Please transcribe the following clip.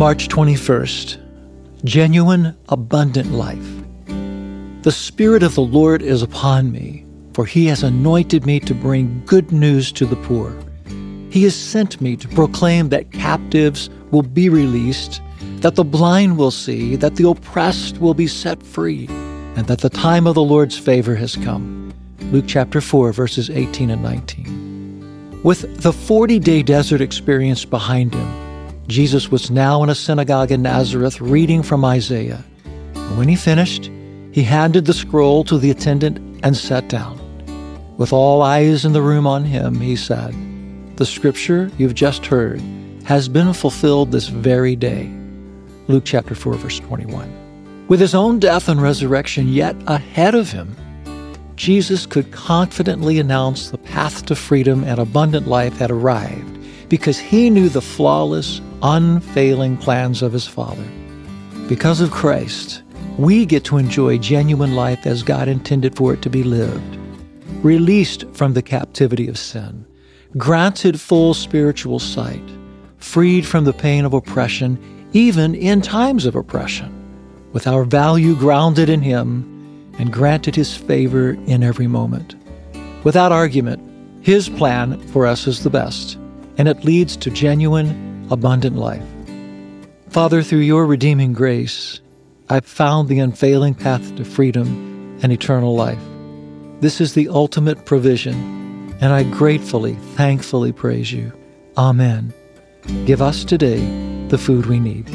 March 21st, genuine, abundant life. The Spirit of the Lord is upon me, for he has anointed me to bring good news to the poor. He has sent me to proclaim that captives will be released, that the blind will see, that the oppressed will be set free, and that the time of the Lord's favor has come. Luke chapter 4, verses 18 and 19. With the 40 day desert experience behind him, Jesus was now in a synagogue in Nazareth reading from Isaiah. And when he finished, he handed the scroll to the attendant and sat down. With all eyes in the room on him, he said, The scripture you've just heard has been fulfilled this very day. Luke chapter 4, verse 21. With his own death and resurrection yet ahead of him, Jesus could confidently announce the path to freedom and abundant life had arrived because he knew the flawless, unfailing plans of his Father. Because of Christ, we get to enjoy genuine life as God intended for it to be lived, released from the captivity of sin, granted full spiritual sight, freed from the pain of oppression, even in times of oppression, with our value grounded in Him and granted His favor in every moment. Without argument, His plan for us is the best, and it leads to genuine, abundant life. Father, through your redeeming grace, I've found the unfailing path to freedom and eternal life. This is the ultimate provision, and I gratefully, thankfully praise you. Amen. Give us today the food we need.